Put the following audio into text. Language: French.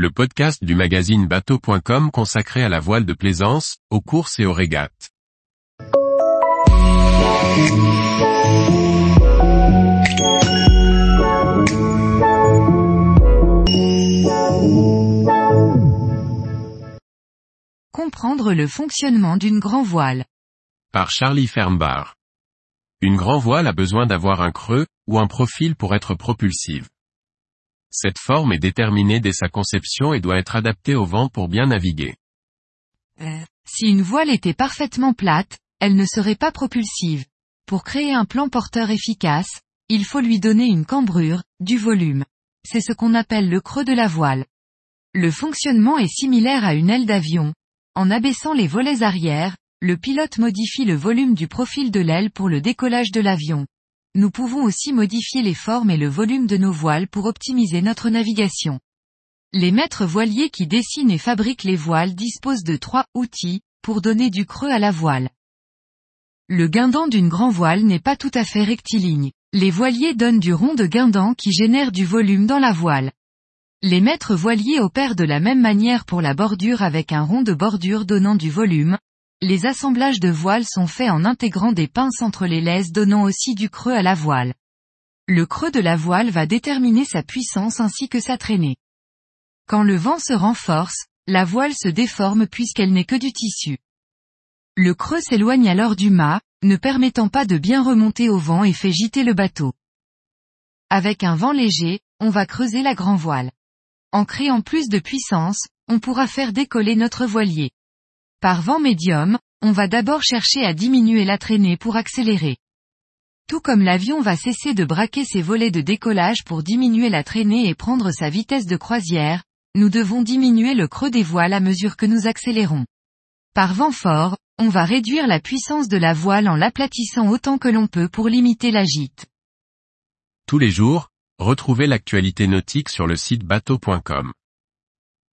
le podcast du magazine bateau.com consacré à la voile de plaisance, aux courses et aux régates. Comprendre le fonctionnement d'une grand voile. Par Charlie Fernbar. Une grand voile a besoin d'avoir un creux, ou un profil pour être propulsive. Cette forme est déterminée dès sa conception et doit être adaptée au vent pour bien naviguer. Euh, si une voile était parfaitement plate, elle ne serait pas propulsive. Pour créer un plan porteur efficace, il faut lui donner une cambrure, du volume. C'est ce qu'on appelle le creux de la voile. Le fonctionnement est similaire à une aile d'avion. En abaissant les volets arrière, le pilote modifie le volume du profil de l'aile pour le décollage de l'avion. Nous pouvons aussi modifier les formes et le volume de nos voiles pour optimiser notre navigation. Les maîtres voiliers qui dessinent et fabriquent les voiles disposent de trois outils pour donner du creux à la voile. Le guindant d'une grand voile n'est pas tout à fait rectiligne. Les voiliers donnent du rond de guindant qui génère du volume dans la voile. Les maîtres voiliers opèrent de la même manière pour la bordure avec un rond de bordure donnant du volume, les assemblages de voiles sont faits en intégrant des pinces entre les laises donnant aussi du creux à la voile. Le creux de la voile va déterminer sa puissance ainsi que sa traînée. Quand le vent se renforce, la voile se déforme puisqu'elle n'est que du tissu. Le creux s'éloigne alors du mât, ne permettant pas de bien remonter au vent et fait gîter le bateau. Avec un vent léger, on va creuser la grand voile. En créant plus de puissance, on pourra faire décoller notre voilier. Par vent médium, on va d'abord chercher à diminuer la traînée pour accélérer. Tout comme l'avion va cesser de braquer ses volets de décollage pour diminuer la traînée et prendre sa vitesse de croisière, nous devons diminuer le creux des voiles à mesure que nous accélérons. Par vent fort, on va réduire la puissance de la voile en l'aplatissant autant que l'on peut pour limiter la gîte. Tous les jours, retrouvez l'actualité nautique sur le site bateau.com.